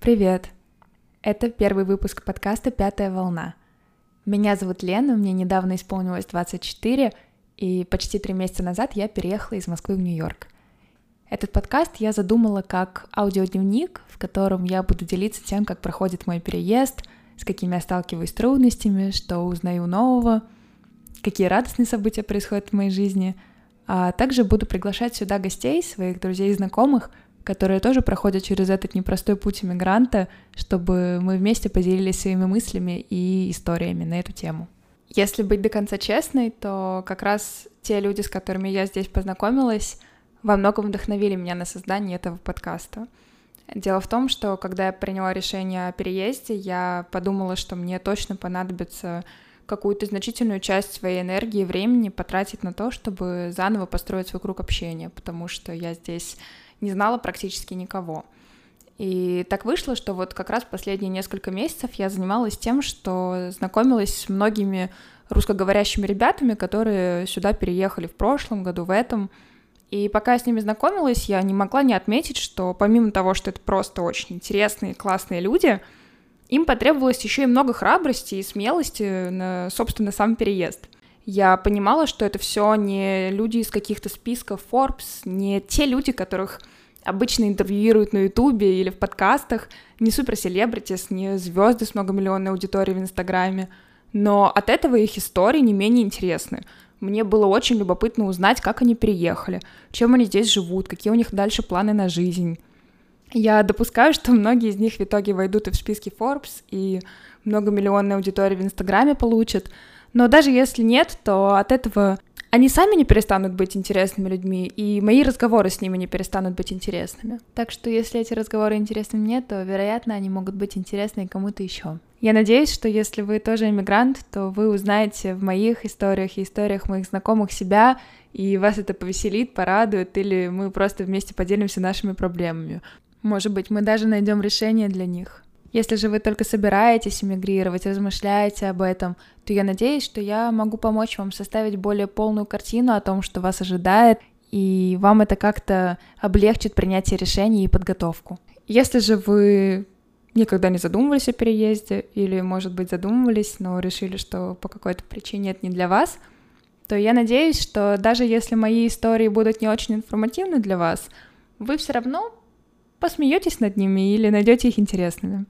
Привет! Это первый выпуск подкаста «Пятая волна». Меня зовут Лена, мне недавно исполнилось 24, и почти три месяца назад я переехала из Москвы в Нью-Йорк. Этот подкаст я задумала как аудиодневник, в котором я буду делиться тем, как проходит мой переезд, с какими я сталкиваюсь с трудностями, что узнаю нового, какие радостные события происходят в моей жизни, а также буду приглашать сюда гостей, своих друзей и знакомых, которые тоже проходят через этот непростой путь иммигранта, чтобы мы вместе поделились своими мыслями и историями на эту тему. Если быть до конца честной, то как раз те люди, с которыми я здесь познакомилась, во многом вдохновили меня на создание этого подкаста. Дело в том, что когда я приняла решение о переезде, я подумала, что мне точно понадобится какую-то значительную часть своей энергии и времени потратить на то, чтобы заново построить свой круг общения, потому что я здесь не знала практически никого. И так вышло, что вот как раз последние несколько месяцев я занималась тем, что знакомилась с многими русскоговорящими ребятами, которые сюда переехали в прошлом году, в этом. И пока я с ними знакомилась, я не могла не отметить, что помимо того, что это просто очень интересные, классные люди, им потребовалось еще и много храбрости и смелости на, собственно, сам переезд. Я понимала, что это все не люди из каких-то списков Forbes, не те люди, которых обычно интервьюируют на Ютубе или в подкастах, не суперселебритис, не звезды с многомиллионной аудиторией в Инстаграме, но от этого их истории не менее интересны. Мне было очень любопытно узнать, как они переехали, чем они здесь живут, какие у них дальше планы на жизнь. Я допускаю, что многие из них в итоге войдут и в списки Forbes, и многомиллионной аудитории в Инстаграме получат, но даже если нет, то от этого они сами не перестанут быть интересными людьми, и мои разговоры с ними не перестанут быть интересными. Так что если эти разговоры интересны мне, то, вероятно, они могут быть интересны кому-то еще. Я надеюсь, что если вы тоже иммигрант, то вы узнаете в моих историях и историях моих знакомых себя, и вас это повеселит, порадует, или мы просто вместе поделимся нашими проблемами. Может быть, мы даже найдем решение для них. Если же вы только собираетесь эмигрировать, размышляете об этом, то я надеюсь, что я могу помочь вам составить более полную картину о том, что вас ожидает, и вам это как-то облегчит принятие решений и подготовку. Если же вы никогда не задумывались о переезде, или, может быть, задумывались, но решили, что по какой-то причине это не для вас, то я надеюсь, что даже если мои истории будут не очень информативны для вас, вы все равно посмеетесь над ними или найдете их интересными.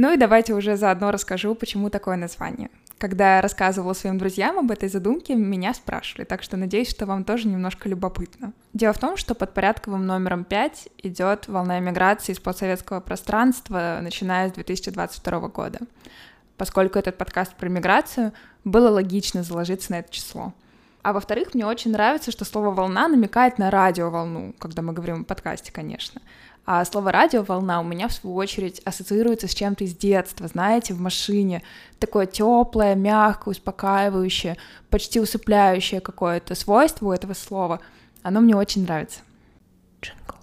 Ну и давайте уже заодно расскажу, почему такое название. Когда я рассказывала своим друзьям об этой задумке, меня спрашивали, так что надеюсь, что вам тоже немножко любопытно. Дело в том, что под порядковым номером 5 идет волна эмиграции из постсоветского пространства, начиная с 2022 года. Поскольку этот подкаст про миграцию, было логично заложиться на это число. А во-вторых, мне очень нравится, что слово «волна» намекает на радиоволну, когда мы говорим о подкасте, конечно. А слово радиоволна у меня, в свою очередь, ассоциируется с чем-то из детства, знаете, в машине. Такое теплое, мягкое, успокаивающее, почти усыпляющее какое-то свойство у этого слова. Оно мне очень нравится. Джингл.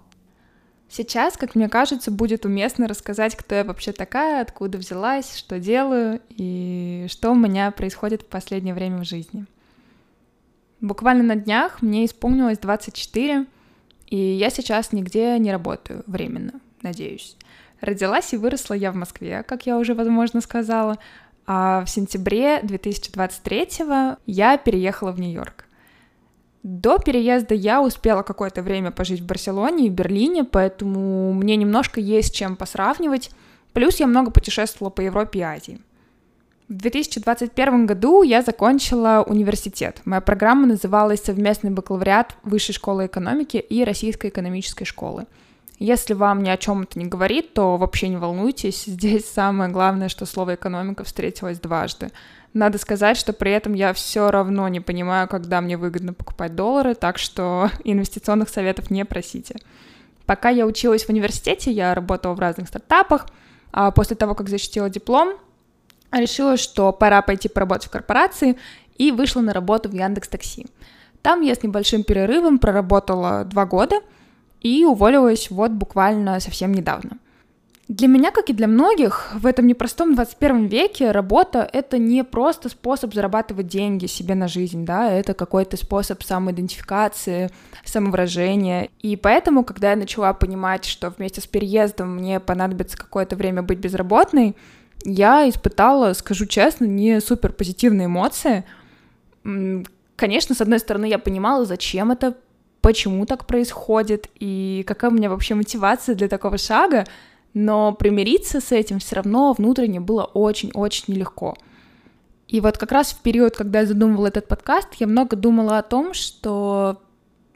Сейчас, как мне кажется, будет уместно рассказать, кто я вообще такая, откуда взялась, что делаю и что у меня происходит в последнее время в жизни. Буквально на днях мне исполнилось 24, и я сейчас нигде не работаю временно, надеюсь. Родилась и выросла я в Москве, как я уже, возможно, сказала, а в сентябре 2023 я переехала в Нью-Йорк. До переезда я успела какое-то время пожить в Барселоне и Берлине, поэтому мне немножко есть чем посравнивать. Плюс я много путешествовала по Европе и Азии. В 2021 году я закончила университет. Моя программа называлась «Совместный бакалавриат Высшей школы экономики и Российской экономической школы». Если вам ни о чем это не говорит, то вообще не волнуйтесь. Здесь самое главное, что слово «экономика» встретилось дважды. Надо сказать, что при этом я все равно не понимаю, когда мне выгодно покупать доллары, так что инвестиционных советов не просите. Пока я училась в университете, я работала в разных стартапах. А после того, как защитила диплом, решила, что пора пойти поработать в корпорации, и вышла на работу в Яндекс Такси. Там я с небольшим перерывом проработала два года и уволилась вот буквально совсем недавно. Для меня, как и для многих, в этом непростом 21 веке работа — это не просто способ зарабатывать деньги себе на жизнь, да, это какой-то способ самоидентификации, самовыражения. И поэтому, когда я начала понимать, что вместе с переездом мне понадобится какое-то время быть безработной, я испытала, скажу честно, не супер позитивные эмоции. Конечно, с одной стороны, я понимала, зачем это, почему так происходит и какая у меня вообще мотивация для такого шага — но примириться с этим все равно внутренне было очень-очень нелегко. И вот как раз в период, когда я задумывала этот подкаст, я много думала о том, что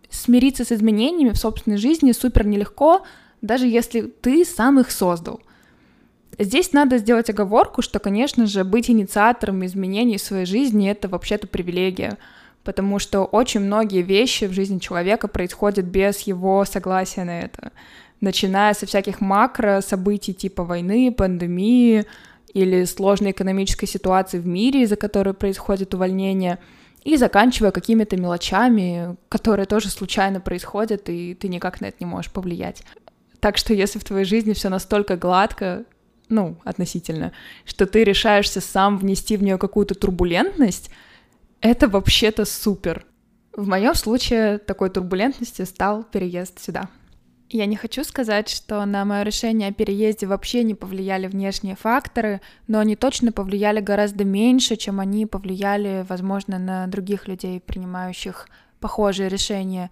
смириться с изменениями в собственной жизни супер нелегко, даже если ты сам их создал. Здесь надо сделать оговорку, что, конечно же, быть инициатором изменений в своей жизни — это вообще-то привилегия, потому что очень многие вещи в жизни человека происходят без его согласия на это начиная со всяких макро событий типа войны, пандемии или сложной экономической ситуации в мире, из-за которой происходит увольнение, и заканчивая какими-то мелочами, которые тоже случайно происходят, и ты никак на это не можешь повлиять. Так что если в твоей жизни все настолько гладко, ну, относительно, что ты решаешься сам внести в нее какую-то турбулентность, это вообще-то супер. В моем случае такой турбулентностью стал переезд сюда. Я не хочу сказать, что на мое решение о переезде вообще не повлияли внешние факторы, но они точно повлияли гораздо меньше, чем они повлияли, возможно, на других людей, принимающих похожие решения.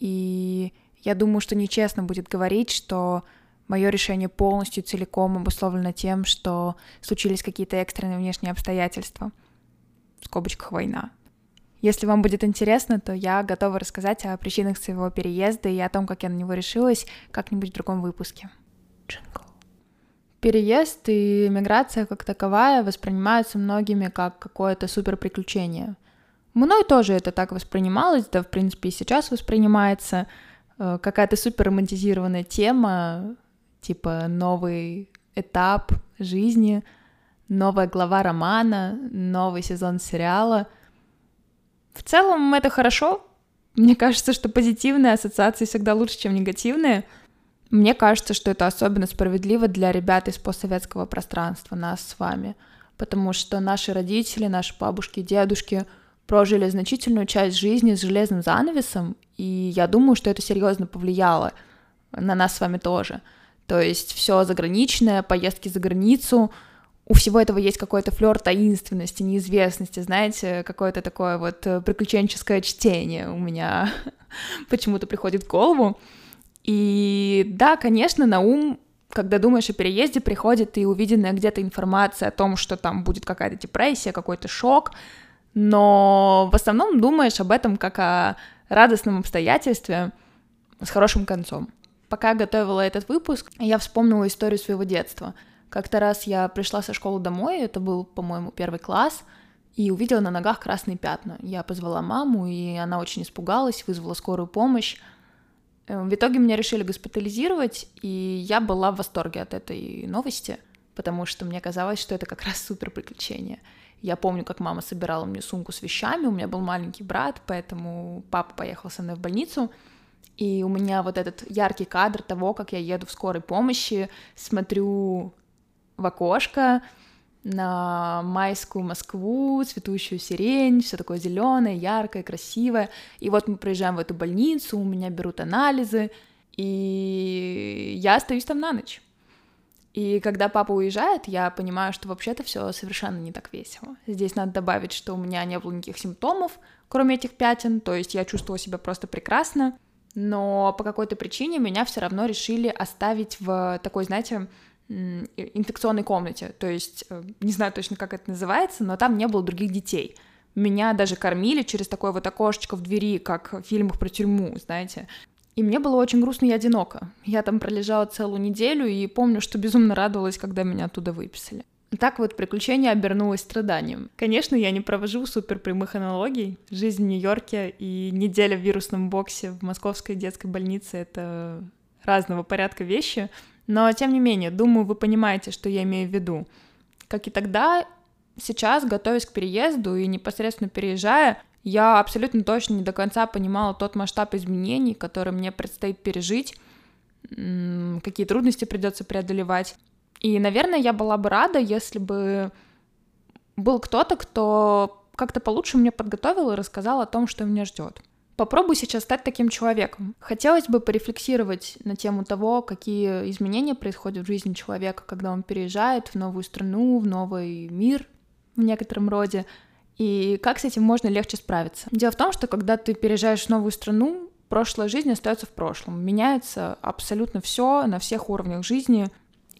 И я думаю, что нечестно будет говорить, что мое решение полностью целиком обусловлено тем, что случились какие-то экстренные внешние обстоятельства. В скобочках война. Если вам будет интересно, то я готова рассказать о причинах своего переезда и о том, как я на него решилась, как-нибудь в другом выпуске. Переезд и миграция как таковая воспринимаются многими как какое-то супер приключение. Мной тоже это так воспринималось, да, в принципе, и сейчас воспринимается э, какая-то супер романтизированная тема, типа новый этап жизни, новая глава романа, новый сезон сериала — в целом это хорошо. Мне кажется, что позитивные ассоциации всегда лучше, чем негативные. Мне кажется, что это особенно справедливо для ребят из постсоветского пространства, нас с вами, потому что наши родители, наши бабушки, дедушки прожили значительную часть жизни с железным занавесом, и я думаю, что это серьезно повлияло на нас с вами тоже. То есть все заграничное, поездки за границу — у всего этого есть какой-то флер таинственности, неизвестности, знаете, какое-то такое вот э, приключенческое чтение у меня почему-то приходит в голову. И да, конечно, на ум, когда думаешь о переезде, приходит и увиденная где-то информация о том, что там будет какая-то депрессия, какой-то шок, но в основном думаешь об этом как о радостном обстоятельстве с хорошим концом. Пока готовила этот выпуск, я вспомнила историю своего детства — как-то раз я пришла со школы домой, это был, по-моему, первый класс, и увидела на ногах красные пятна. Я позвала маму, и она очень испугалась, вызвала скорую помощь. Э, в итоге меня решили госпитализировать, и я была в восторге от этой новости, потому что мне казалось, что это как раз супер приключение. Я помню, как мама собирала мне сумку с вещами, у меня был маленький брат, поэтому папа поехал со мной в больницу, и у меня вот этот яркий кадр того, как я еду в скорой помощи, смотрю в окошко на майскую Москву, цветущую сирень, все такое зеленое, яркое, красивое. И вот мы приезжаем в эту больницу, у меня берут анализы, и я остаюсь там на ночь. И когда папа уезжает, я понимаю, что вообще-то все совершенно не так весело. Здесь надо добавить, что у меня не было никаких симптомов, кроме этих пятен, то есть я чувствовала себя просто прекрасно, но по какой-то причине меня все равно решили оставить в такой, знаете, инфекционной комнате, то есть э, не знаю точно, как это называется, но там не было других детей. Меня даже кормили через такое вот окошечко в двери, как в фильмах про тюрьму, знаете. И мне было очень грустно и одиноко. Я там пролежала целую неделю и помню, что безумно радовалась, когда меня оттуда выписали. Так вот, приключение обернулось страданием. Конечно, я не провожу супер прямых аналогий. Жизнь в Нью-Йорке и неделя в вирусном боксе в московской детской больнице — это разного порядка вещи — но, тем не менее, думаю, вы понимаете, что я имею в виду. Как и тогда, сейчас, готовясь к переезду и непосредственно переезжая, я абсолютно точно не до конца понимала тот масштаб изменений, который мне предстоит пережить. какие трудности придется преодолевать. И, наверное, я была бы рада, если бы был кто-то, кто как-то получше мне подготовил и рассказал о том, что меня ждет. Попробуй сейчас стать таким человеком. Хотелось бы порефлексировать на тему того, какие изменения происходят в жизни человека, когда он переезжает в новую страну, в новый мир в некотором роде, и как с этим можно легче справиться. Дело в том, что когда ты переезжаешь в новую страну, прошлая жизнь остается в прошлом. Меняется абсолютно все на всех уровнях жизни.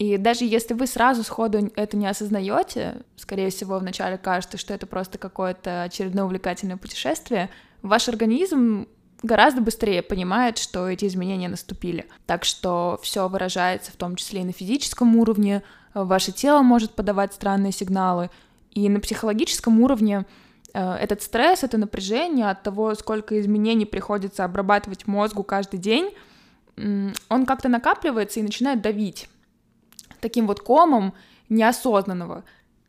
И даже если вы сразу сходу это не осознаете, скорее всего, вначале кажется, что это просто какое-то очередное увлекательное путешествие, ваш организм гораздо быстрее понимает, что эти изменения наступили. Так что все выражается в том числе и на физическом уровне, ваше тело может подавать странные сигналы, и на психологическом уровне э, этот стресс, это напряжение от того, сколько изменений приходится обрабатывать мозгу каждый день, он как-то накапливается и начинает давить таким вот комом неосознанного.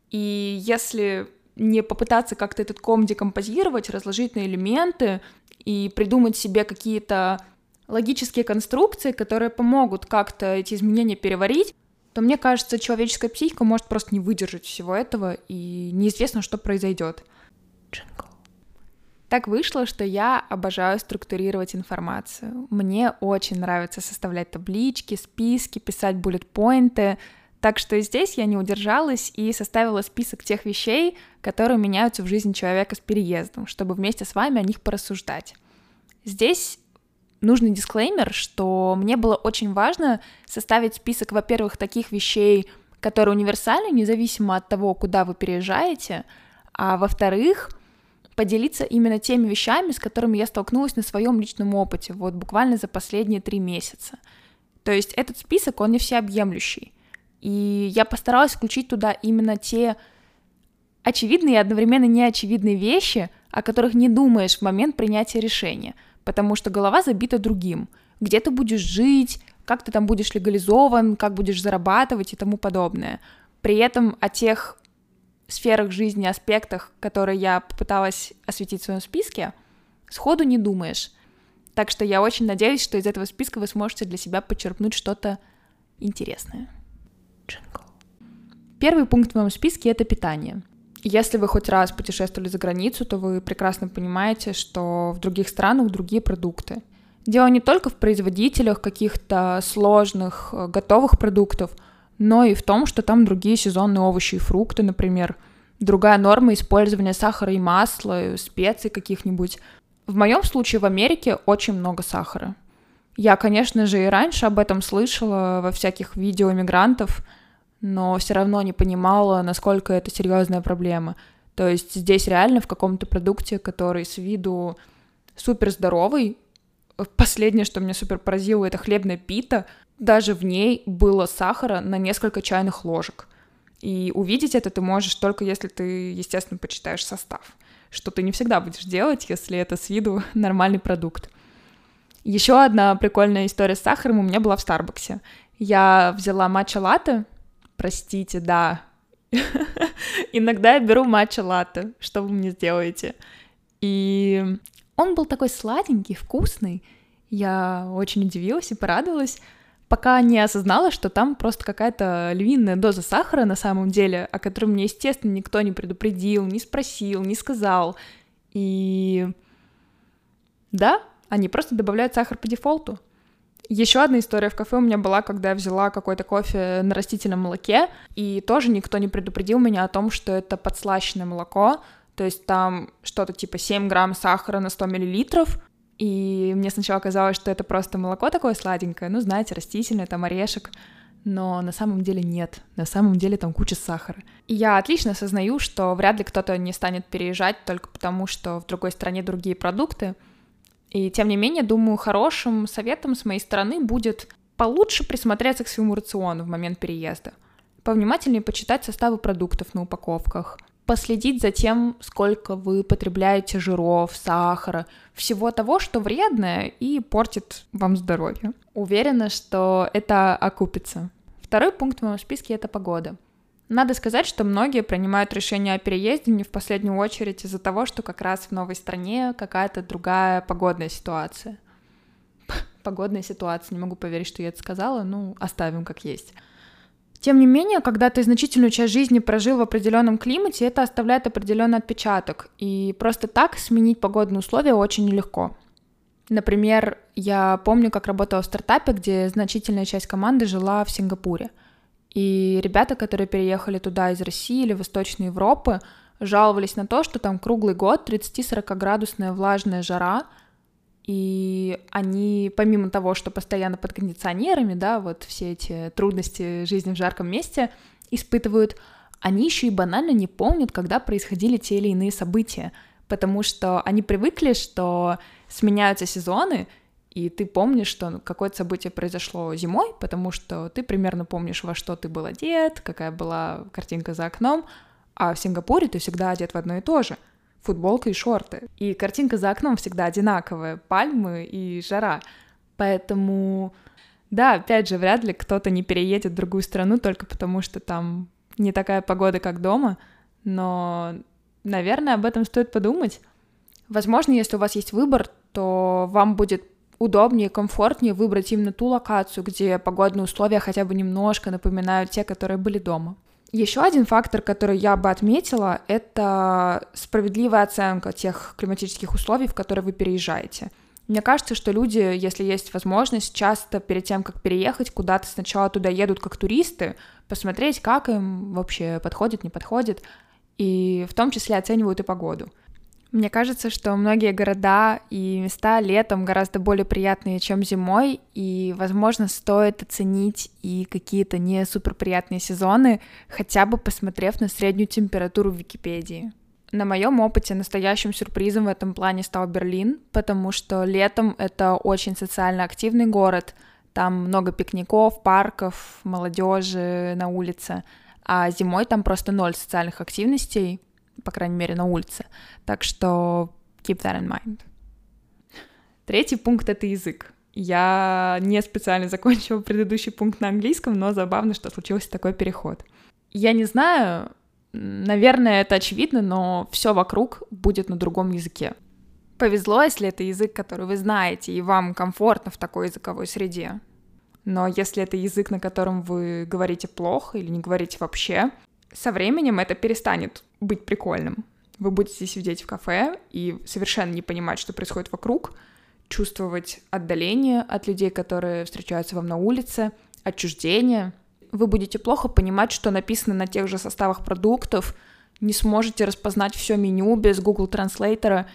И если не попытаться как-то этот ком декомпозировать, разложить на элементы и придумать себе какие-то логические конструкции, которые помогут как-то эти изменения переварить, то мне кажется, человеческая психика может просто не выдержать всего этого, и неизвестно, что произойдет. Джингл. Так вышло, что я обожаю структурировать информацию. Мне очень нравится составлять таблички, списки, писать буллет-поинты. Так что здесь я не удержалась и составила список тех вещей, которые меняются в жизни человека с переездом, чтобы вместе с вами о них порассуждать. Здесь нужный дисклеймер, что мне было очень важно составить список, во-первых, таких вещей, которые универсальны, независимо от того, куда вы переезжаете, а во-вторых, поделиться именно теми вещами, с которыми я столкнулась на своем личном опыте, вот буквально за последние три месяца. То есть этот список, он не всеобъемлющий. И я постаралась включить туда именно те очевидные и одновременно неочевидные вещи, о которых не думаешь в момент принятия решения — потому что голова забита другим. Где ты будешь жить, как ты там будешь легализован, как будешь зарабатывать и тому подобное. При этом о тех сферах жизни, аспектах, которые я попыталась осветить в своем списке, сходу не думаешь. Так что я очень надеюсь, что из этого списка вы сможете для себя подчеркнуть что-то интересное. Джингл. Первый пункт в моем списке — это питание — если вы хоть раз путешествовали за границу, то вы прекрасно понимаете, что в других странах другие продукты. Дело не только в производителях каких-то сложных, э, готовых продуктов, но и в том, что там другие сезонные овощи и фрукты, например, другая норма использования сахара и масла, специй каких-нибудь. В моем случае в Америке очень много сахара. Я, конечно же, и раньше об этом слышала во всяких видео иммигрантов, но все равно не понимала, насколько это серьезная проблема. То есть здесь реально в каком-то продукте, который с виду супер здоровый, последнее, что меня супер поразило, это хлебная пита, даже в ней было сахара на несколько чайных ложек. И увидеть это ты можешь только если ты, естественно, почитаешь состав, что ты не всегда будешь делать, если это с виду нормальный продукт. Еще одна прикольная история с сахаром у меня была в Старбаксе. Я взяла матча латте, простите, да. Иногда я беру матча латте, что вы мне сделаете. И он был такой сладенький, вкусный. Я очень удивилась и порадовалась, пока не осознала, что там просто какая-то львиная доза сахара на самом деле, о которой мне, естественно, никто не предупредил, не спросил, не сказал. И да, они просто добавляют сахар по дефолту. Еще одна история в кафе у меня была, когда я взяла какой-то кофе на растительном молоке, и тоже никто не предупредил меня о том, что это подслащенное молоко, то есть там что-то типа 7 грамм сахара на 100 миллилитров, и мне сначала казалось, что это просто молоко такое сладенькое, ну, знаете, растительное, там орешек, но на самом деле нет, на самом деле там куча сахара. И я отлично осознаю, что вряд ли кто-то не станет переезжать только потому, что в другой стране другие продукты, и тем не менее, думаю, хорошим советом с моей стороны будет получше присмотреться к своему рациону в момент переезда, повнимательнее почитать составы продуктов на упаковках, последить за тем, сколько вы потребляете жиров, сахара, всего того, что вредное и портит вам здоровье. Уверена, что это окупится. Второй пункт в моем списке — это погода. Надо сказать, что многие принимают решение о переезде не в последнюю очередь из-за того, что как раз в новой стране какая-то другая погодная ситуация. погодная ситуация. Не могу поверить, что я это сказала, ну, оставим как есть. Тем не менее, когда ты значительную часть жизни прожил в определенном климате, это оставляет определенный отпечаток. И просто так сменить погодные условия очень нелегко. Например, я помню, как работала в стартапе, где значительная часть команды жила в Сингапуре. И ребята, которые переехали туда из России или Восточной Европы, жаловались на то, что там круглый год 30-40 градусная влажная жара — и они, помимо того, что постоянно под кондиционерами, да, вот все эти трудности жизни в жарком месте испытывают, они еще и банально не помнят, когда происходили те или иные события, потому что они привыкли, что сменяются сезоны, и ты помнишь, что какое-то событие произошло зимой, потому что ты примерно помнишь, во что ты был одет, какая была картинка за окном, а в Сингапуре ты всегда одет в одно и то же — футболка и шорты. И картинка за окном всегда одинаковая, пальмы и жара. Поэтому, да, опять же, вряд ли кто-то не переедет в другую страну только потому, что там не такая погода, как дома, но, наверное, об этом стоит подумать. Возможно, если у вас есть выбор, то вам будет удобнее, комфортнее выбрать именно ту локацию, где погодные условия хотя бы немножко напоминают те, которые были дома. Еще один фактор, который я бы отметила, это справедливая оценка тех климатических условий, в которые вы переезжаете. Мне кажется, что люди, если есть возможность, часто перед тем, как переехать куда-то, сначала туда едут как туристы, посмотреть, как им вообще подходит, не подходит, и в том числе оценивают и погоду. Мне кажется, что многие города и места летом гораздо более приятные, чем зимой, и, возможно, стоит оценить и какие-то не супер приятные сезоны, хотя бы посмотрев на среднюю температуру в Википедии. На моем опыте настоящим сюрпризом в этом плане стал Берлин, потому что летом это очень социально активный город, там много пикников, парков, молодежи на улице, а зимой там просто ноль социальных активностей, по крайней мере, на улице. Так что keep that in mind. Третий пункт — это язык. Я не специально закончила предыдущий пункт на английском, но забавно, что случился такой переход. Я не знаю, наверное, это очевидно, но все вокруг будет на другом языке. Повезло, если это язык, который вы знаете, и вам комфортно в такой языковой среде. Но если это язык, на котором вы говорите плохо или не говорите вообще, со временем это перестанет быть прикольным. Вы будете сидеть в кафе и совершенно не понимать, что происходит вокруг, чувствовать отдаление от людей, которые встречаются вам на улице, отчуждение. Вы будете плохо понимать, что написано на тех же составах продуктов, не сможете распознать все меню без Google Translator.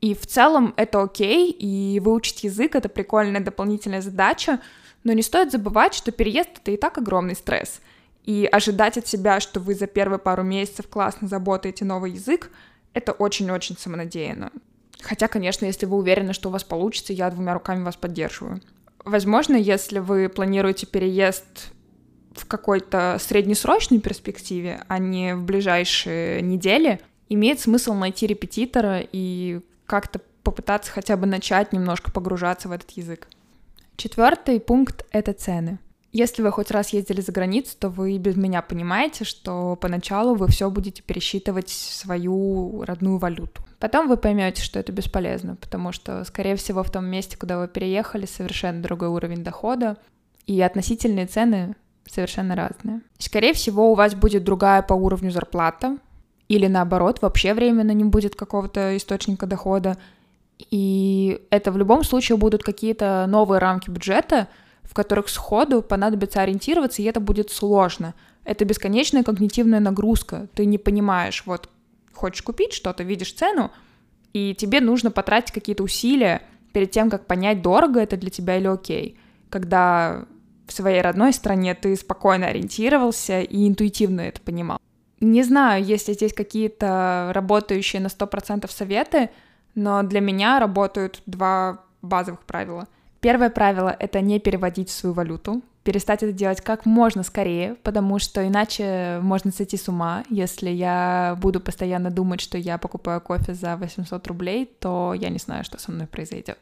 И в целом это окей, и выучить язык — это прикольная дополнительная задача, но не стоит забывать, что переезд — это и так огромный стресс — и ожидать от себя, что вы за первые пару месяцев классно заботаете новый язык, это очень-очень самонадеянно. Хотя, конечно, если вы уверены, что у вас получится, я двумя руками вас поддерживаю. Возможно, если вы планируете переезд в какой-то среднесрочной перспективе, а не в ближайшие недели, имеет смысл найти репетитора и как-то попытаться хотя бы начать немножко погружаться в этот язык. Четвертый пункт — это цены. Если вы хоть раз ездили за границу, то вы без меня понимаете, что поначалу вы все будете пересчитывать свою родную валюту. Потом вы поймете, что это бесполезно, потому что, скорее всего, в том месте, куда вы переехали, совершенно другой уровень дохода, и относительные цены совершенно разные. Скорее всего, у вас будет другая по уровню зарплата, или наоборот, вообще временно не будет какого-то источника дохода, и это в любом случае будут какие-то новые рамки бюджета, в которых сходу понадобится ориентироваться, и это будет сложно. Это бесконечная когнитивная нагрузка. Ты не понимаешь, вот хочешь купить что-то, видишь цену, и тебе нужно потратить какие-то усилия перед тем, как понять, дорого это для тебя или окей. Когда в своей родной стране ты спокойно ориентировался и интуитивно это понимал. Не знаю, есть ли здесь какие-то работающие на 100% советы, но для меня работают два базовых правила — Первое правило — это не переводить свою валюту, перестать это делать как можно скорее, потому что иначе можно сойти с ума. Если я буду постоянно думать, что я покупаю кофе за 800 рублей, то я не знаю, что со мной произойдет.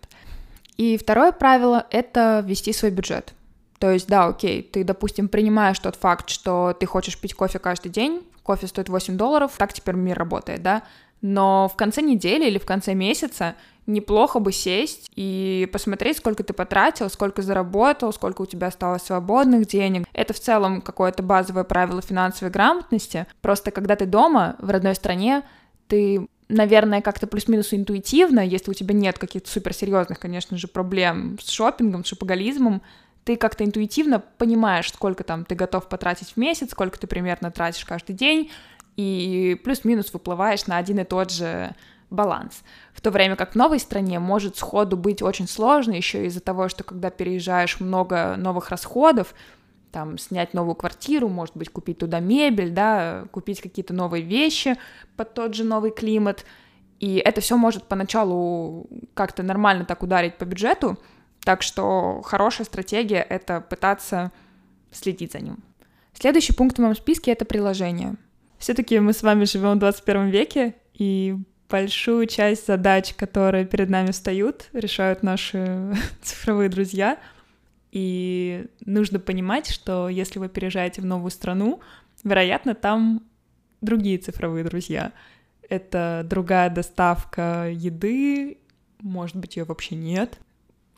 И второе правило — это вести свой бюджет. То есть, да, окей, ты, допустим, принимаешь тот факт, что ты хочешь пить кофе каждый день, кофе стоит 8 долларов, так теперь мир работает, да? Но в конце недели или в конце месяца неплохо бы сесть и посмотреть, сколько ты потратил, сколько заработал, сколько у тебя осталось свободных денег. Это в целом какое-то базовое правило финансовой грамотности. Просто когда ты дома, в родной стране, ты наверное, как-то плюс-минус интуитивно, если у тебя нет каких-то суперсерьезных, конечно же, проблем с шопингом, с шопоголизмом, ты как-то интуитивно понимаешь, сколько там ты готов потратить в месяц, сколько ты примерно тратишь каждый день, и плюс-минус выплываешь на один и тот же баланс. В то время как в новой стране может сходу быть очень сложно еще из-за того, что когда переезжаешь много новых расходов, там, снять новую квартиру, может быть, купить туда мебель, да, купить какие-то новые вещи под тот же новый климат. И это все может поначалу как-то нормально так ударить по бюджету, так что хорошая стратегия — это пытаться следить за ним. Следующий пункт в моем списке — это приложение. Все-таки мы с вами живем в 21 веке, и большую часть задач, которые перед нами встают, решают наши цифровые друзья — и нужно понимать, что если вы переезжаете в новую страну, вероятно, там другие цифровые друзья. Это другая доставка еды, может быть, ее вообще нет.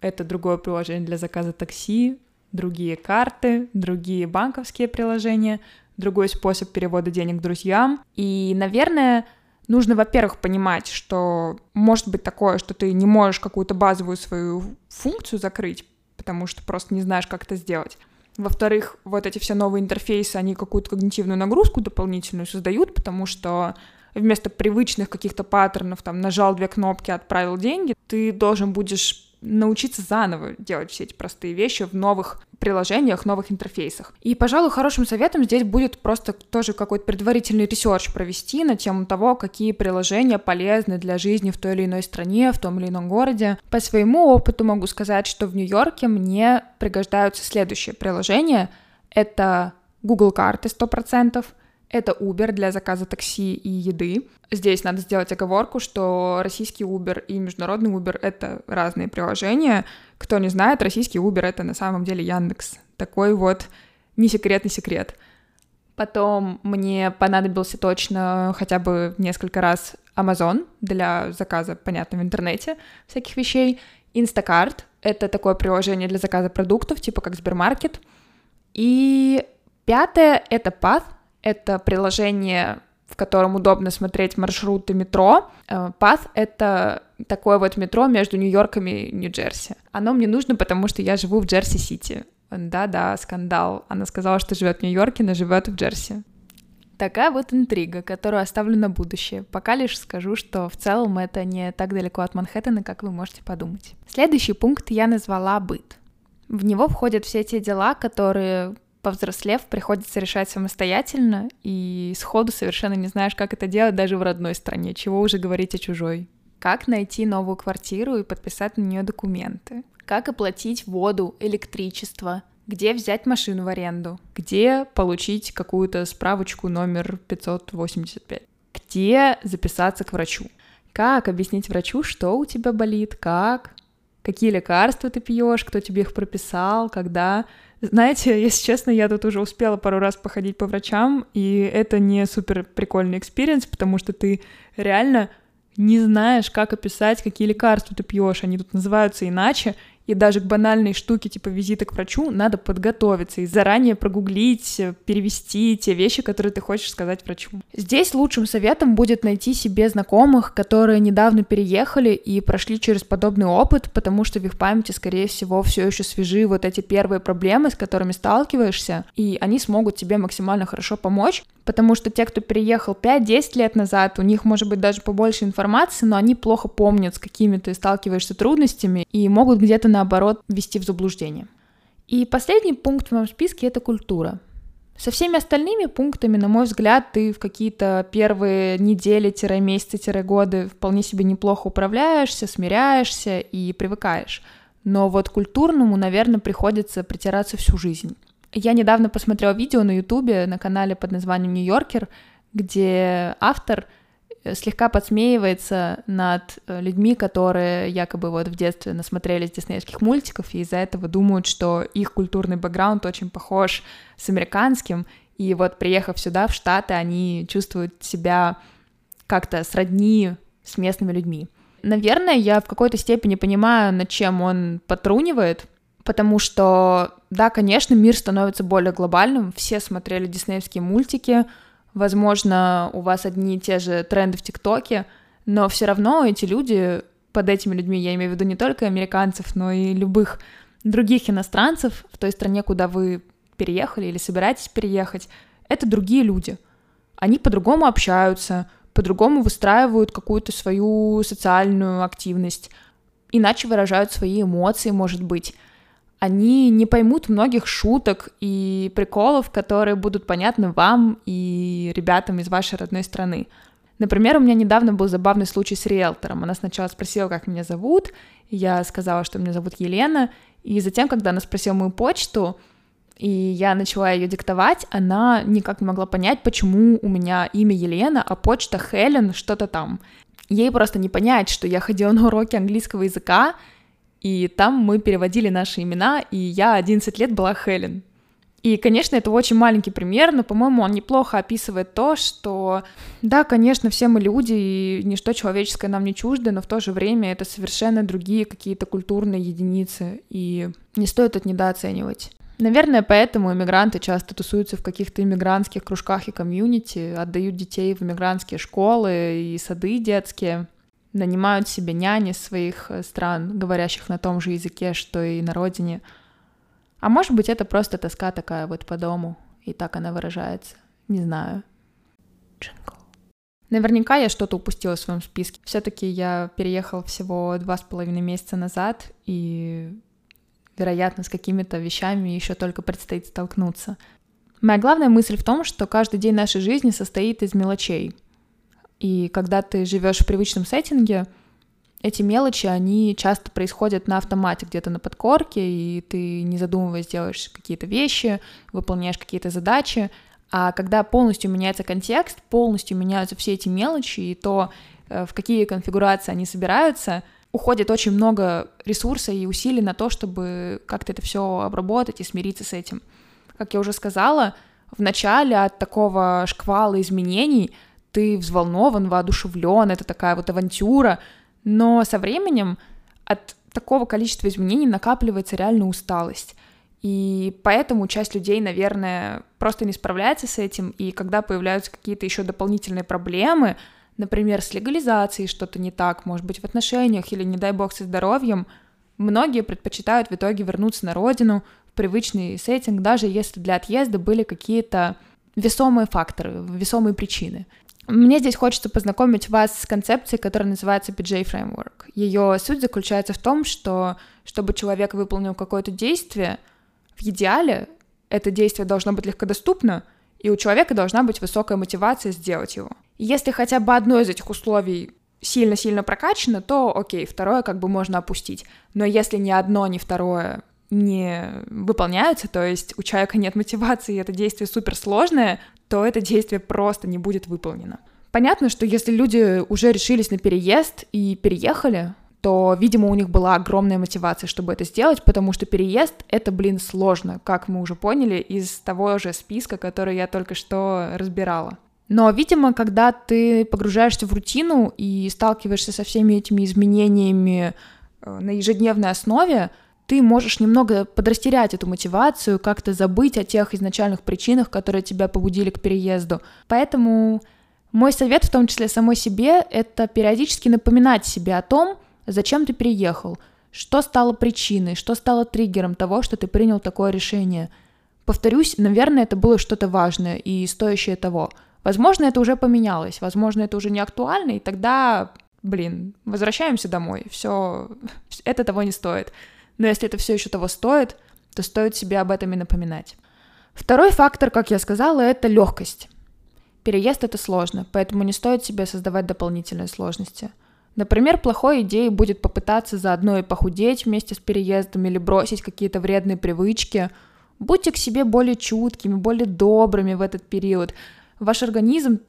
Это другое приложение для заказа такси, другие карты, другие банковские приложения, другой способ перевода денег друзьям. И, наверное, нужно, во-первых, понимать, что может быть такое, что ты не можешь какую-то базовую свою функцию закрыть, потому что просто не знаешь, как это сделать. Во-вторых, вот эти все новые интерфейсы, они какую-то когнитивную нагрузку дополнительную создают, потому что вместо привычных каких-то паттернов, там, нажал две кнопки, отправил деньги, ты должен будешь научиться заново делать все эти простые вещи в новых приложениях, новых интерфейсах. И, пожалуй, хорошим советом здесь будет просто тоже какой-то предварительный research провести на тему того, какие приложения полезны для жизни в той или иной стране, в том или ином городе. По своему опыту могу сказать, что в Нью-Йорке мне пригождаются следующие приложения. Это Google карты 100%, это Uber для заказа такси и еды. Здесь надо сделать оговорку, что российский Uber и международный Uber — это разные приложения. Кто не знает, российский Uber — это на самом деле Яндекс. Такой вот не секретный секрет. Потом мне понадобился точно хотя бы несколько раз Amazon для заказа, понятно, в интернете всяких вещей. Instacart — это такое приложение для заказа продуктов, типа как Сбермаркет. И пятое — это Path — это приложение, в котором удобно смотреть маршруты метро. Э, Path — это такое вот метро между Нью-Йорком и Нью-Джерси. Оно мне нужно, потому что я живу в Джерси-Сити. Да-да, скандал. Она сказала, что живет в Нью-Йорке, но живет в Джерси. Такая вот интрига, которую оставлю на будущее. Пока лишь скажу, что в целом это не так далеко от Манхэттена, как вы можете подумать. Следующий пункт я назвала «быт». В него входят все те дела, которые повзрослев, приходится решать самостоятельно, и сходу совершенно не знаешь, как это делать даже в родной стране, чего уже говорить о чужой. Как найти новую квартиру и подписать на нее документы? Как оплатить воду, электричество? Где взять машину в аренду? Где получить какую-то справочку номер 585? Где записаться к врачу? Как объяснить врачу, что у тебя болит, как, какие лекарства ты пьешь, кто тебе их прописал, когда, знаете, если честно, я тут уже успела пару раз походить по врачам, и это не супер прикольный experience, потому что ты реально не знаешь, как описать, какие лекарства ты пьешь, они тут называются иначе, и даже к банальной штуке типа визита к врачу надо подготовиться и заранее прогуглить, перевести те вещи, которые ты хочешь сказать врачу. Здесь лучшим советом будет найти себе знакомых, которые недавно переехали и прошли через подобный опыт, потому что в их памяти, скорее всего, все еще свежи вот эти первые проблемы, с которыми сталкиваешься, и они смогут тебе максимально хорошо помочь, потому что те, кто переехал 5-10 лет назад, у них может быть даже побольше информации, но они плохо помнят, с какими ты сталкиваешься трудностями, и могут где-то на наоборот, ввести в заблуждение. И последний пункт в моем списке — это культура. Со всеми остальными пунктами, на мой взгляд, ты в какие-то первые недели-месяцы-годы вполне себе неплохо управляешься, смиряешься и привыкаешь. Но вот культурному, наверное, приходится притираться всю жизнь. Я недавно посмотрела видео на Ютубе на канале под названием «Нью-Йоркер», где автор — Э, слегка подсмеивается над э, людьми, которые якобы вот в детстве насмотрелись диснеевских мультиков, и из-за этого думают, что их культурный бэкграунд очень похож с американским, и вот приехав сюда, в Штаты, они чувствуют себя как-то сродни с местными людьми. Наверное, я в какой-то степени понимаю, над чем он потрунивает, потому что, да, конечно, мир становится более глобальным, все смотрели диснеевские мультики, возможно, у вас одни и те же тренды в ТикТоке, но все равно эти люди, под этими людьми я имею в виду не только американцев, но и любых других иностранцев в той стране, куда вы переехали или собираетесь переехать, это другие люди. Они по-другому общаются, по-другому выстраивают какую-то свою социальную активность, иначе выражают свои эмоции, может быть. Они не поймут многих шуток и приколов, которые будут понятны вам и ребятам из вашей родной страны. Например, у меня недавно был забавный случай с риэлтором. Она сначала спросила, как меня зовут, я сказала, что меня зовут Елена, и затем, когда она спросила мою почту, и я начала ее диктовать, она никак не могла понять, почему у меня имя Елена, а почта Хелен, что-то там. Ей просто не понять, что я ходила на уроки английского языка, и там мы переводили наши имена, и я 11 лет была Хелен. И, конечно, это очень маленький пример, но, по-моему, он неплохо описывает то, что, да, конечно, все мы люди, и ничто человеческое нам не чуждо, но в то же время это совершенно другие какие-то культурные единицы, и не стоит это недооценивать. Наверное, поэтому иммигранты часто тусуются в каких-то иммигрантских кружках и комьюнити, отдают детей в иммигрантские школы и сады детские, нанимают себе няни своих э, стран, говорящих на том же языке, что и на родине — а может быть, это просто тоска такая вот по дому, и так она выражается. Не знаю. Джингл. Наверняка я что-то упустила в своем списке. Все-таки я переехала всего два с половиной месяца назад, и, вероятно, с какими-то вещами еще только предстоит столкнуться. Моя главная мысль в том, что каждый день нашей жизни состоит из мелочей. И когда ты живешь в привычном сеттинге, эти мелочи, они часто происходят на автомате, где-то на подкорке, и ты, не задумываясь, делаешь какие-то вещи, выполняешь какие-то задачи, а когда полностью меняется контекст, полностью меняются все эти мелочи, и то, э, в какие конфигурации они собираются, уходит очень много ресурса и усилий на то, чтобы как-то это все обработать и смириться с этим. Как я уже сказала, в начале от такого шквала изменений ты взволнован, воодушевлен, это такая вот авантюра, но со временем от такого количества изменений накапливается реально усталость. И поэтому часть людей, наверное, просто не справляется с этим, и когда появляются какие-то еще дополнительные проблемы, например, с легализацией что-то не так, может быть, в отношениях или, не дай бог, со здоровьем, многие предпочитают в итоге вернуться на родину, в привычный сеттинг, даже если для отъезда были какие-то весомые факторы, весомые причины. Мне здесь хочется познакомить вас с концепцией, которая называется PJ Framework. Ее суть заключается в том, что чтобы человек выполнил какое-то действие, в идеале это действие должно быть легкодоступно, и у человека должна быть высокая мотивация сделать его. Если хотя бы одно из этих условий сильно-сильно прокачано, то окей, второе как бы можно опустить. Но если ни одно, ни второе не выполняются, то есть у человека нет мотивации, и это действие суперсложное, то это действие просто не будет выполнено. Понятно, что если люди уже решились на переезд и переехали, то, видимо, у них была огромная мотивация, чтобы это сделать, потому что переезд — это, блин, сложно, как мы уже поняли из того же списка, который я только что разбирала. Но, видимо, когда ты погружаешься в рутину и сталкиваешься со всеми этими изменениями э, на ежедневной основе, ты можешь немного подрастерять эту мотивацию, как-то забыть о тех изначальных причинах, которые тебя побудили к переезду. Поэтому мой совет, в том числе самой себе, это периодически напоминать себе о том, зачем ты переехал, что стало причиной, что стало триггером того, что ты принял такое решение. Повторюсь, наверное, это было что-то важное и стоящее того. Возможно, это уже поменялось, возможно, это уже не актуально, и тогда, блин, возвращаемся домой, все, это того не стоит. Но если это все еще того стоит, то стоит себе об этом и напоминать. Второй фактор, как я сказала, это легкость. Переезд это сложно, поэтому не стоит себе создавать дополнительные сложности. Например, плохой идеей будет попытаться заодно и похудеть вместе с переездом или бросить какие-то вредные привычки. Будьте к себе более чуткими, более добрыми в этот период. Ваш организм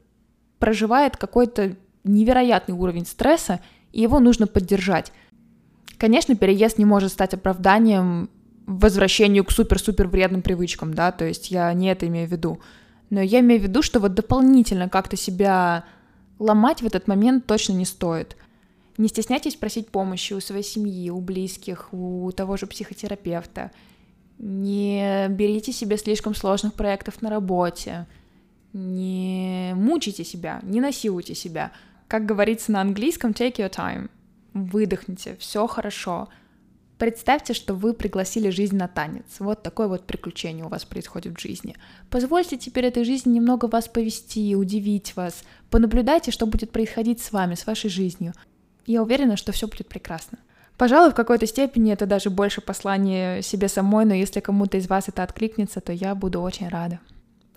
проживает какой-то невероятный уровень стресса, и его нужно поддержать. Конечно, переезд не может стать оправданием возвращению к супер-супер вредным привычкам, да, то есть я не это имею в виду. Но я имею в виду, что вот дополнительно как-то себя Ломать в этот момент точно не стоит. Не стесняйтесь просить помощи у своей семьи, у близких, у того же психотерапевта. Не берите себе слишком сложных проектов на работе. Не мучайте себя, не насилуйте себя. Как говорится на английском, take your time. Выдохните, все хорошо. Представьте, что вы пригласили жизнь на танец. Вот такое вот приключение у вас происходит в жизни. Позвольте теперь этой жизни немного вас повести, удивить вас. Понаблюдайте, что будет происходить с вами, с вашей жизнью. Я уверена, что все будет прекрасно. Пожалуй, в какой-то степени это даже больше послание себе самой, но если кому-то из вас это откликнется, то я буду очень рада.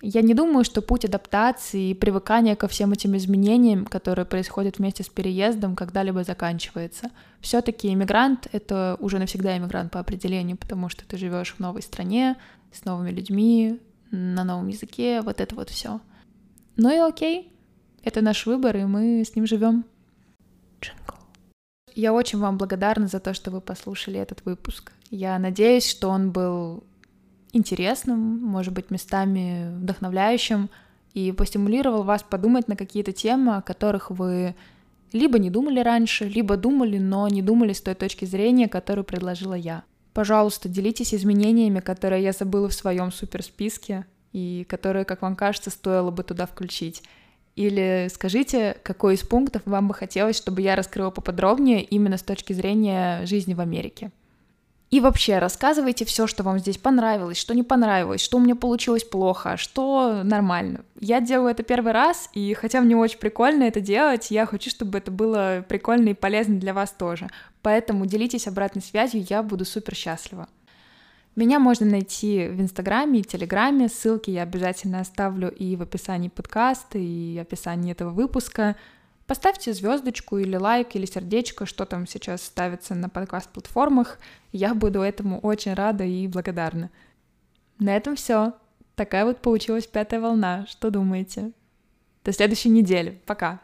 Я не думаю, что путь адаптации и привыкания ко всем этим изменениям, которые происходят вместе с переездом, когда-либо заканчивается. Все-таки иммигрант — это уже навсегда иммигрант по определению, потому что ты живешь в новой стране, с новыми людьми, на новом языке, вот это вот все. Ну и окей, это наш выбор, и мы с ним живем. Я очень вам благодарна за то, что вы послушали этот выпуск. Я надеюсь, что он был интересным, может быть, местами вдохновляющим, и постимулировал вас подумать на какие-то темы, о которых вы либо не думали раньше, либо думали, но не думали с той точки зрения, которую предложила я. Пожалуйста, делитесь изменениями, которые я забыла в своем суперсписке, и которые, как вам кажется, стоило бы туда включить. Или скажите, какой из пунктов вам бы хотелось, чтобы я раскрыла поподробнее именно с точки зрения жизни в Америке. И вообще рассказывайте все, что вам здесь понравилось, что не понравилось, что у меня получилось плохо, что нормально. Я делаю это первый раз, и хотя мне очень прикольно это делать, я хочу, чтобы это было прикольно и полезно для вас тоже. Поэтому делитесь обратной связью, я буду супер счастлива. Меня можно найти в Инстаграме и Телеграме, ссылки я обязательно оставлю и в описании подкаста, и в описании этого выпуска. Поставьте звездочку или лайк, или сердечко, что там сейчас ставится на подкаст-платформах. Я буду этому очень рада и благодарна. На этом все. Такая вот получилась пятая волна. Что думаете? До следующей недели. Пока.